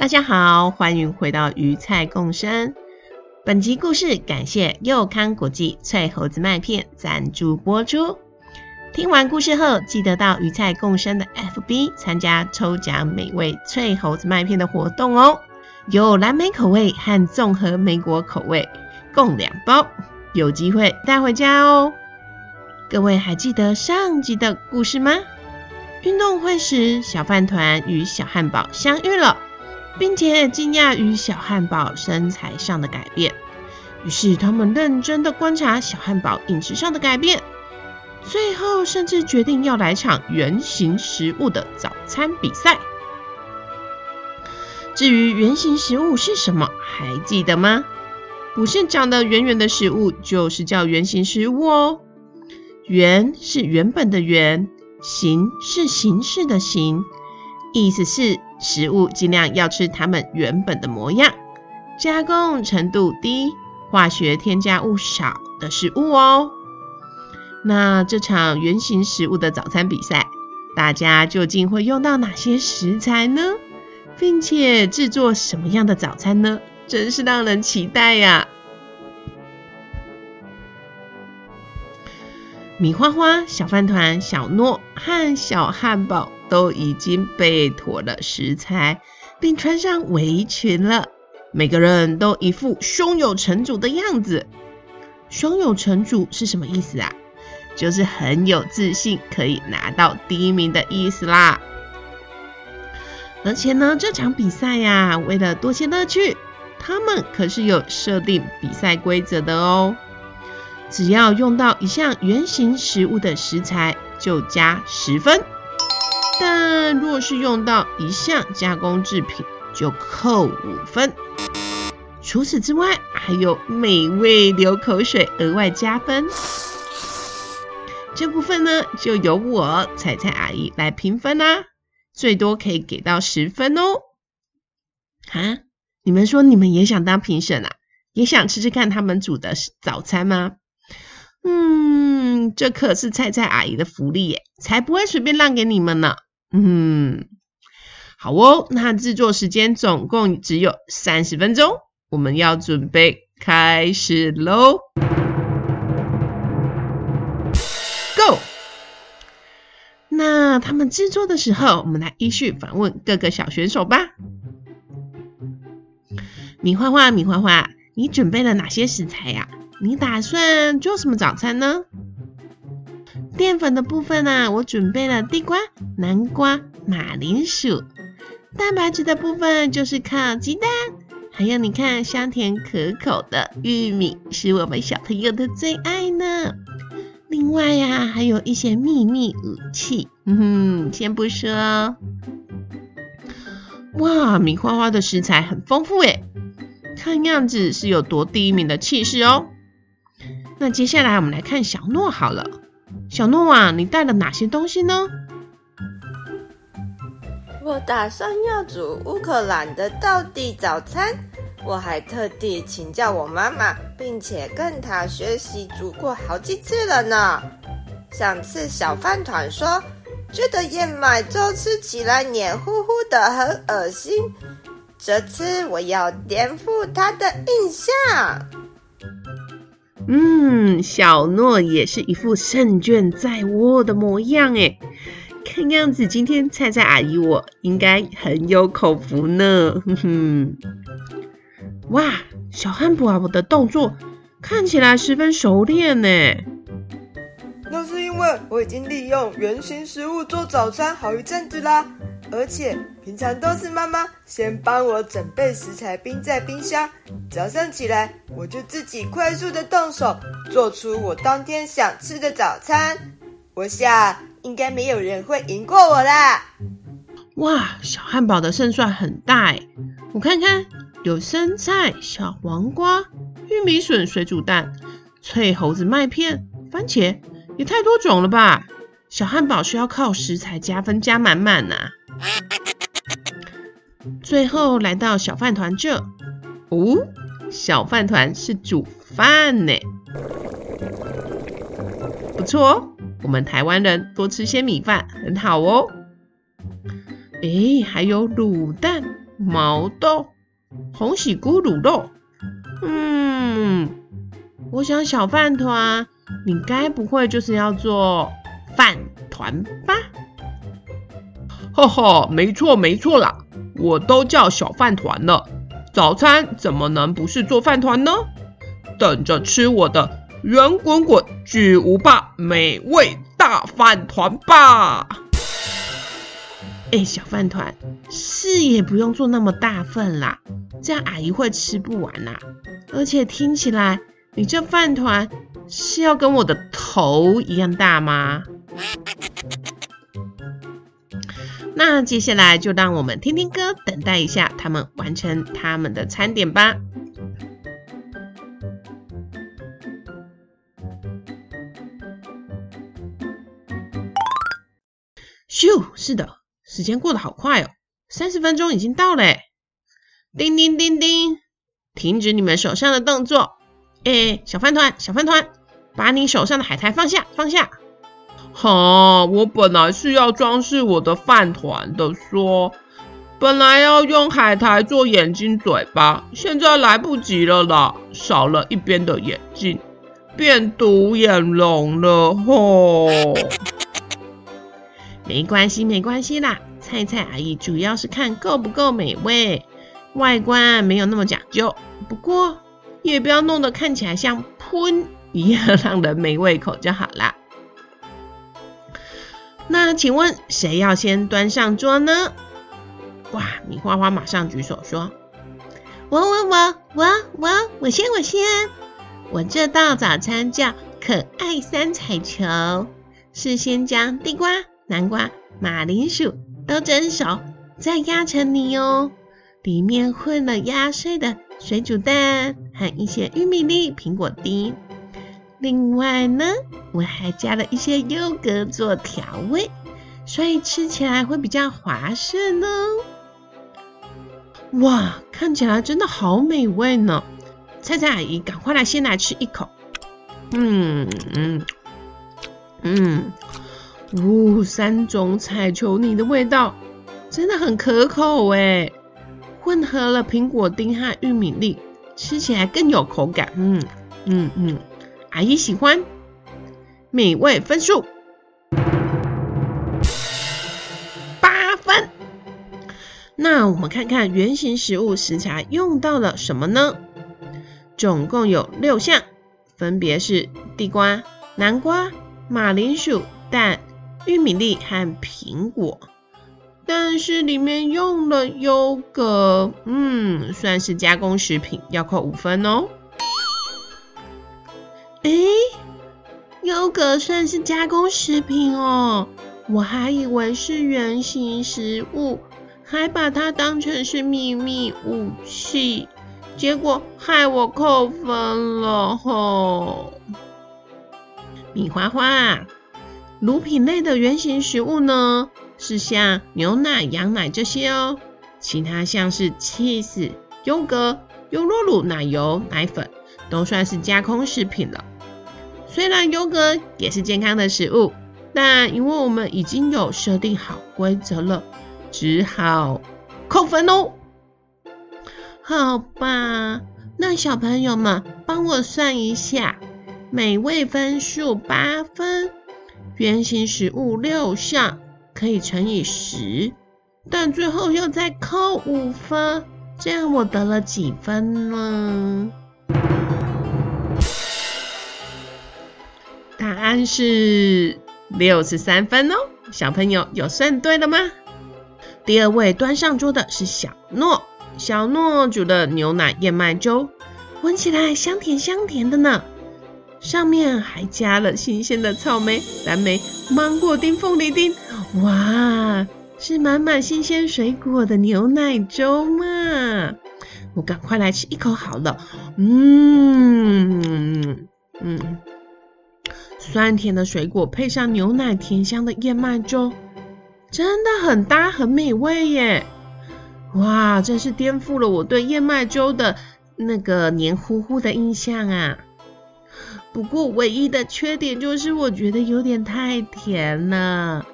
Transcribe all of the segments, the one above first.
大家好，欢迎回到鱼菜共生。本集故事感谢佑康国际脆猴子麦片赞助播出。听完故事后，记得到鱼菜共生的 FB 参加抽奖美味脆猴子麦片的活动哦，有蓝莓口味和综合莓果口味，共两包，有机会带回家哦。各位还记得上集的故事吗？运动会时，小饭团与小汉堡相遇了。并且惊讶于小汉堡身材上的改变，于是他们认真的观察小汉堡饮食上的改变，最后甚至决定要来场圆形食物的早餐比赛。至于圆形食物是什么，还记得吗？不是长得圆圆的食物，就是叫圆形食物哦。圆是原本的圆，形是形式的形。意思是食物尽量要吃它们原本的模样，加工程度低、化学添加物少的食物哦。那这场圆形食物的早餐比赛，大家究竟会用到哪些食材呢？并且制作什么样的早餐呢？真是让人期待呀！米花花、小饭团、小诺和小汉堡。都已经备妥了食材，并穿上围裙了。每个人都一副胸有成竹的样子。胸有成竹是什么意思啊？就是很有自信，可以拿到第一名的意思啦。而且呢，这场比赛呀，为了多些乐趣，他们可是有设定比赛规则的哦。只要用到一项圆形食物的食材，就加十分。但若是用到一项加工制品，就扣五分。除此之外，还有美味流口水额外加分。这部分呢，就由我菜菜阿姨来评分啦，最多可以给到十分哦。哈，你们说你们也想当评审啊？也想吃吃看他们煮的早餐吗？嗯，这可是菜菜阿姨的福利耶，才不会随便让给你们呢。嗯，好哦，那制作时间总共只有三十分钟，我们要准备开始喽，Go！那他们制作的时候，我们来依序访问各个小选手吧。米花花，米花花，你准备了哪些食材呀？你打算做什么早餐呢？淀粉的部分呢，我准备了地瓜、南瓜、马铃薯。蛋白质的部分就是靠鸡蛋，还有你看香甜可口的玉米，是我们小朋友的最爱呢。另外呀，还有一些秘密武器，嗯哼，先不说。哇，米花花的食材很丰富诶，看样子是有夺第一名的气势哦。那接下来我们来看小诺好了。小诺啊，你带了哪些东西呢？我打算要煮乌克兰的道地早餐，我还特地请教我妈妈，并且跟她学习煮过好几次了呢。上次小饭团说觉得燕麦粥吃起来黏糊糊的，很恶心，这次我要颠覆她的印象。嗯，小诺也是一副胜券在握的模样诶，看样子今天菜菜阿姨我应该很有口福呢。哼哼，哇，小汉堡的动作看起来十分熟练呢。那是因为我已经利用圆形食物做早餐好一阵子啦。而且平常都是妈妈先帮我准备食材，冰在冰箱，早上起来我就自己快速的动手做出我当天想吃的早餐。我想应该没有人会赢过我啦。哇，小汉堡的胜算很大诶，我看看，有生菜、小黄瓜、玉米笋、水煮蛋、脆猴子麦片、番茄，也太多种了吧？小汉堡需要靠食材加分加满满呐。最后来到小饭团这，哦，小饭团是煮饭呢，不错哦，我们台湾人多吃些米饭很好哦。诶，还有卤蛋、毛豆、红喜菇卤肉。嗯，我想小饭团，你该不会就是要做饭团吧？哈哈，没错没错啦，我都叫小饭团了。早餐怎么能不是做饭团呢？等着吃我的圆滚滚巨无霸美味大饭团吧！哎，小饭团是也不用做那么大份啦，这样阿姨会吃不完啦。而且听起来，你这饭团是要跟我的头一样大吗？那接下来就让我们听听歌，等待一下他们完成他们的餐点吧。咻，是的。时间过得好快哦，三十分钟已经到了。叮叮叮叮，停止你们手上的动作。哎，小饭团，小饭团，把你手上的海苔放下，放下。哈，我本来是要装饰我的饭团的，说本来要用海苔做眼睛嘴巴，现在来不及了啦，少了一边的眼睛，变独眼龙了吼。没关系，没关系啦。菜菜阿姨主要是看够不够美味，外观没有那么讲究。不过也不要弄得看起来像喷一样，让人没胃口就好啦。那请问谁要先端上桌呢？哇，米花花马上举手说：“我我我我我我先我先，我这道早餐叫可爱三彩球，是先将地瓜。”南瓜、马铃薯都蒸熟，再压成泥哦。里面混了压碎的水煮蛋和一些玉米粒、苹果丁。另外呢，我还加了一些优格做调味，所以吃起来会比较滑顺哦。哇，看起来真的好美味呢！菜菜阿姨，赶快来，先来吃一口。嗯嗯嗯。呜、哦，三种彩球泥的味道真的很可口诶，混合了苹果丁和玉米粒，吃起来更有口感。嗯嗯嗯，阿姨喜欢。美味分数八分。那我们看看圆形食物食材用到了什么呢？总共有六项，分别是地瓜、南瓜、马铃薯、蛋。玉米粒和苹果，但是里面用了优格，嗯，算是加工食品，要扣五分哦。格算是加工食品哦，我还以为是原型食物，还把它当成是秘密武器，结果害我扣分了吼。米花花。乳品类的原型食物呢，是像牛奶、羊奶这些哦。其他像是 cheese、优格、优酪乳、奶油、奶粉，都算是加工食品了。虽然优格也是健康的食物，但因为我们已经有设定好规则了，只好扣分哦。好吧，那小朋友们帮我算一下，美味分数八分。圆形食物六项可以乘以十，但最后又再扣五分，这样我得了几分呢？答案是六十三分哦，小朋友有算对了吗？第二位端上桌的是小诺，小诺煮的牛奶燕麦粥，闻起来香甜香甜的呢。上面还加了新鲜的草莓、蓝莓、芒果丁、凤梨丁，哇，是满满新鲜水果的牛奶粥嘛。我赶快来吃一口好了。嗯嗯，酸甜的水果配上牛奶甜香的燕麦粥，真的很搭，很美味耶！哇，真是颠覆了我对燕麦粥的那个黏糊糊的印象啊！不过唯一的缺点就是我觉得有点太甜了。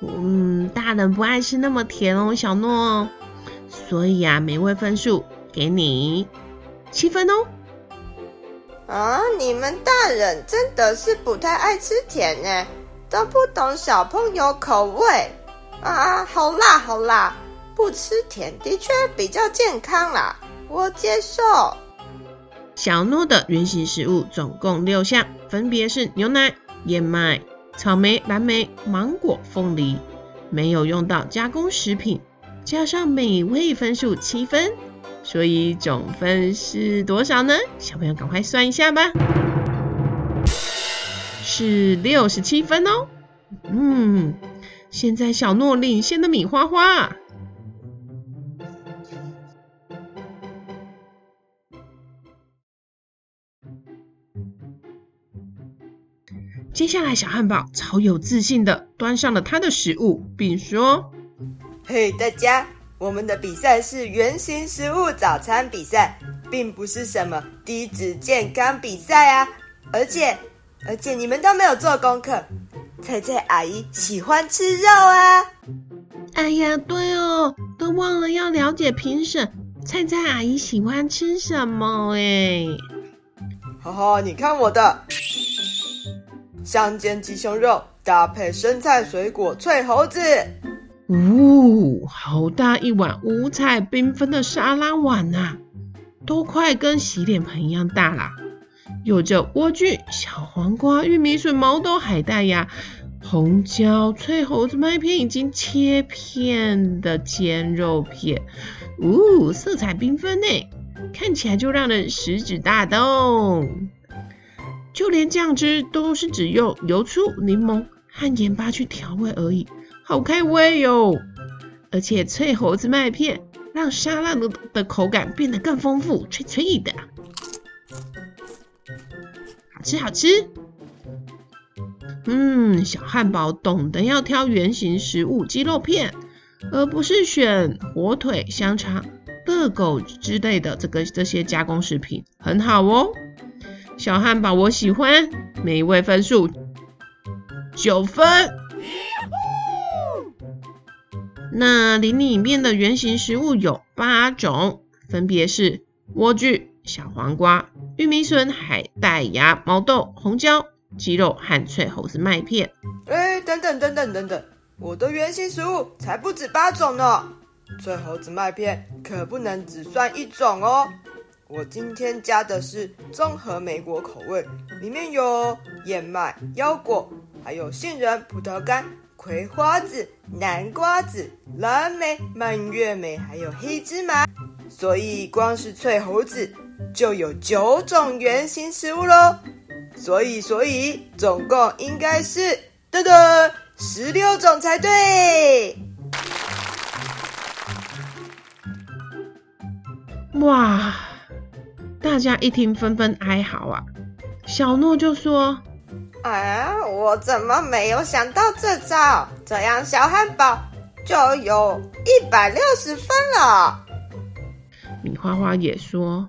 嗯，大人不爱吃那么甜哦，小诺。所以啊，美味分数给你七分哦。啊，你们大人真的是不太爱吃甜呢，都不懂小朋友口味啊！好辣，好辣，不吃甜的确比较健康啦，我接受。小诺的原型食物总共六项，分别是牛奶、燕麦、草莓、蓝莓、芒果、凤梨，没有用到加工食品。加上美味分数七分，所以总分是多少呢？小朋友赶快算一下吧，是六十七分哦。嗯，现在小诺领先的米花花。接下来，小汉堡超有自信的端上了他的食物，并说。嘿，大家，我们的比赛是原型食物早餐比赛，并不是什么低脂健康比赛啊！而且，而且你们都没有做功课。菜菜阿姨喜欢吃肉啊！哎呀，对哦，都忘了要了解评审菜菜阿姨喜欢吃什么哎！哈哈，你看我的香煎鸡胸肉搭配生菜水果脆猴子。呜、好大一碗五彩缤纷的沙拉碗呐、啊，都快跟洗脸盆一样大啦！有着莴苣、小黄瓜、玉米笋、毛豆、海带芽、红椒、脆猴子麦片，已经切片的煎肉片，呜、色彩缤纷呢，看起来就让人食指大动。就连酱汁都是只用油醋、柠檬和盐巴去调味而已。好开胃哟！而且脆猴子麦片让沙拉的的口感变得更丰富，脆脆的，好吃好吃。嗯，小汉堡懂得要挑原型食物鸡肉片，而不是选火腿、香肠、热狗之类的这个这些加工食品，很好哦。小汉堡我喜欢，美味分数九分。那林里面的原型食物有八种，分别是莴苣、小黄瓜、玉米笋、海带芽、毛豆、红椒、鸡肉和脆猴子麦片。哎，等等等等等等，我的原型食物才不止八种呢！脆猴子麦片可不能只算一种哦。我今天加的是综合莓果口味，里面有燕麦、腰果，还有杏仁、葡萄干。葵花籽、南瓜籽、蓝莓、蔓越莓，还有黑芝麻，所以光是脆猴子就有九种原型食物喽。所以，所以总共应该是噔噔十六种才对。哇！大家一听纷纷哀嚎啊。小诺就说。哎，我怎么没有想到这招？这样小汉堡就有一百六十分了。米花花也说：“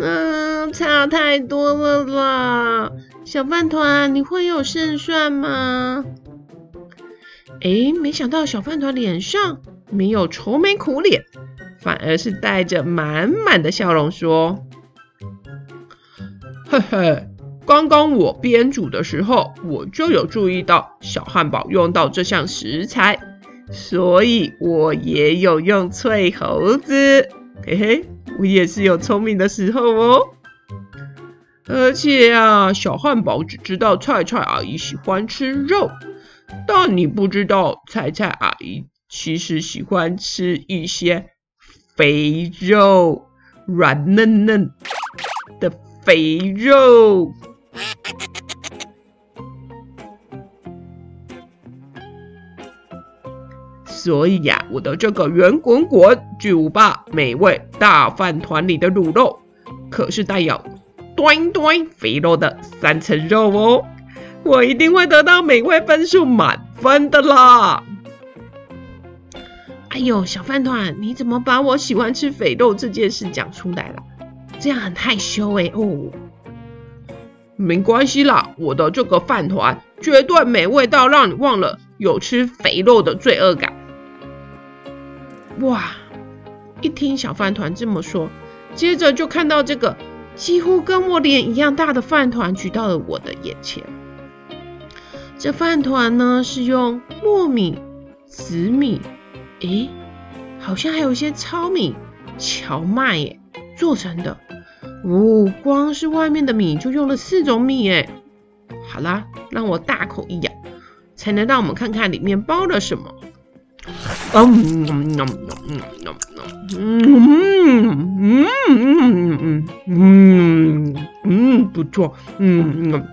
嗯，差太多了啦！小饭团，你会有胜算吗？”哎，没想到小饭团脸上没有愁眉苦脸，反而是带着满满的笑容说：“嘿嘿。”刚刚我编组的时候，我就有注意到小汉堡用到这项食材，所以我也有用脆猴子。嘿嘿，我也是有聪明的时候哦。而且啊，小汉堡只知道菜菜阿姨喜欢吃肉，但你不知道菜菜阿姨其实喜欢吃一些肥肉，软嫩嫩的肥肉。所以呀、我的这个圆滚滚、巨无霸、美味大饭团里的卤肉，可是带有端端肥肉的三层肉哦，我一定会得到美味分数满分的啦！哎呦，小饭团，你怎么把我喜欢吃肥肉这件事讲出来了？这样很害羞哎哦。没关系啦，我的这个饭团绝对美味到让你忘了有吃肥肉的罪恶感。哇！一听小饭团这么说，接着就看到这个几乎跟我脸一样大的饭团举到了我的眼前。这饭团呢是用糯米、紫米。诶，好像还有一些糙米、荞麦耶做成的。哦，光是外面的米就用了四种米哎。好啦，让我大口一咬，才能让我们看看里面包了什么。嗯嗯嗯嗯嗯嗯嗯嗯，不错，嗯嗯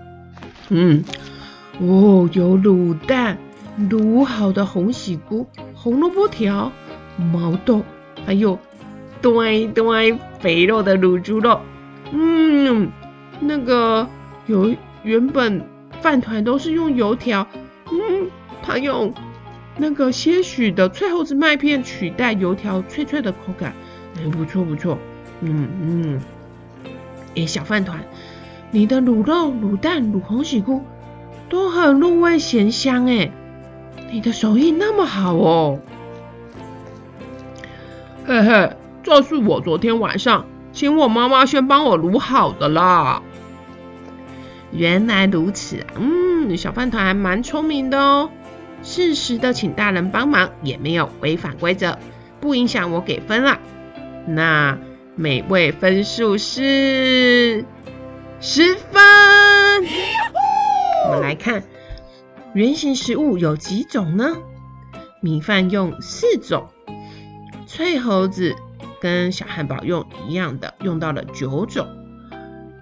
嗯，哦，有卤蛋。卤好的红喜菇、红萝卜条、毛豆，还有堆堆肥肉的卤猪肉。嗯，那个有原本饭团都是用油条，嗯，它用那个些许的脆猴子麦片取代油条脆脆的口感，哎，不错不错。嗯嗯，哎，小饭团，你的卤肉、卤蛋、卤红喜菇都很入味咸香，哎。你的手艺那么好哦，嘿嘿，这是我昨天晚上请我妈妈先帮我卤好的啦。原来如此，嗯，小饭团还蛮聪明的哦，适时的请大人帮忙也没有违反规则，不影响我给分啦。那美味分数是十分。我们来看。圆形食物有几种呢？米饭用四种，脆猴子跟小汉堡用一样的，用到了九种。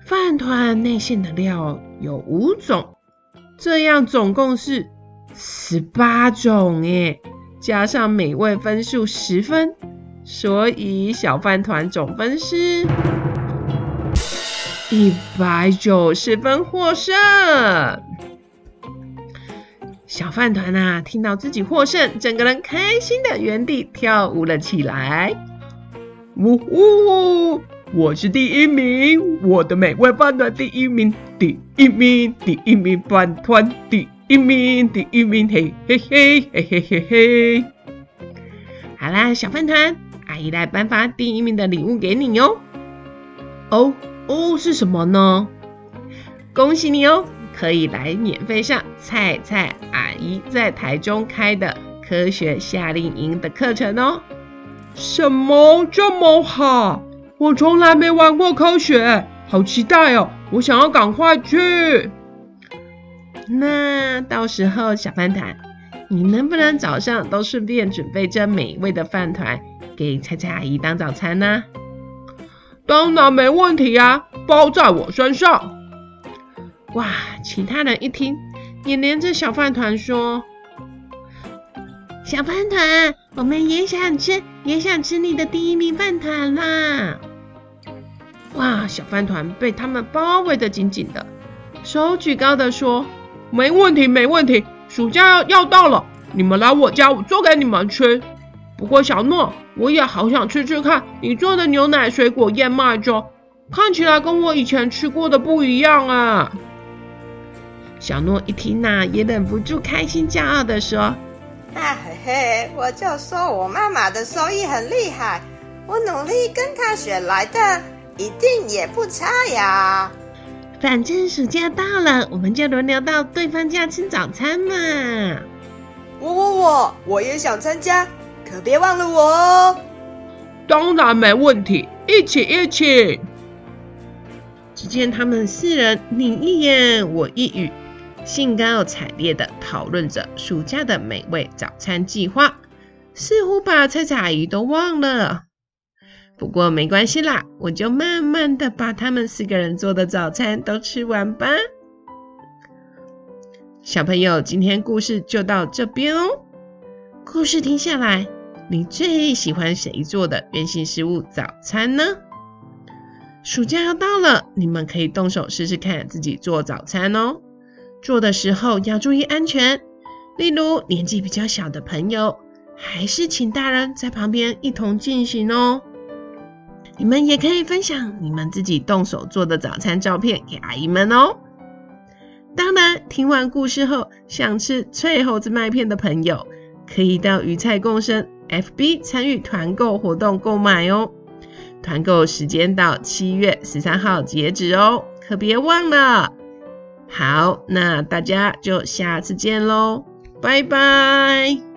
饭团内馅的料有五种，这样总共是十八种诶，加上美味分数十分，所以小饭团总分是一百九十分获胜。小饭团啊，听到自己获胜，整个人开心的原地跳舞了起来。呜呼！我是第一名，我的美味饭团第一名，第一名，第一名饭团第一名，第一名，嘿嘿嘿嘿嘿嘿嘿。好啦，小饭团，阿姨来颁发第一名的礼物给你哟。哦哦，是什么呢？恭喜你哦！可以来免费上菜菜阿姨在台中开的科学夏令营的课程哦。什么这么好？我从来没玩过科学，好期待哦！我想要赶快去。那到时候小饭团，你能不能早上都顺便准备这美味的饭团给菜菜阿姨当早餐呢？当然没问题呀，包在我身上。哇！其他人一听，也连着小饭团说：“小饭团，我们也想吃，也想吃你的第一名饭团啦！”哇！小饭团被他们包围的紧紧的，手举高的说：“没问题，没问题，暑假要要到了，你们来我家，我做给你们吃。不过小诺，我也好想吃吃看你做的牛奶水果燕麦粥，看起来跟我以前吃过的不一样啊！”小诺一听呐、也忍不住开心骄傲的说：“啊嘿嘿，我就说我妈妈的手艺很厉害，我努力跟她学来的，一定也不差呀。反正暑假到了，我们就轮流到对方家吃早餐嘛。我我我，我也想参加，可别忘了我哦。当然没问题，一起一起。只见他们四人你一言我一语。兴高采烈地讨论着暑假的美味早餐计划，似乎把菜菜阿姨都忘了。不过没关系啦，我就慢慢地把他们四个人做的早餐都吃完吧。小朋友，今天故事就到这边哦。故事听下来，你最喜欢谁做的圆形食物早餐呢？暑假要到了，你们可以动手试试看自己做早餐哦。做的时候要注意安全，例如年纪比较小的朋友，还是请大人在旁边一同进行哦。你们也可以分享你们自己动手做的早餐照片给阿姨们哦。当然，听完故事后想吃脆猴子麦片的朋友，可以到鱼菜共生 FB 参与团购活动购买哦。团购时间到七月十三号截止哦，可别忘了。好，那大家就下次见喽，拜拜。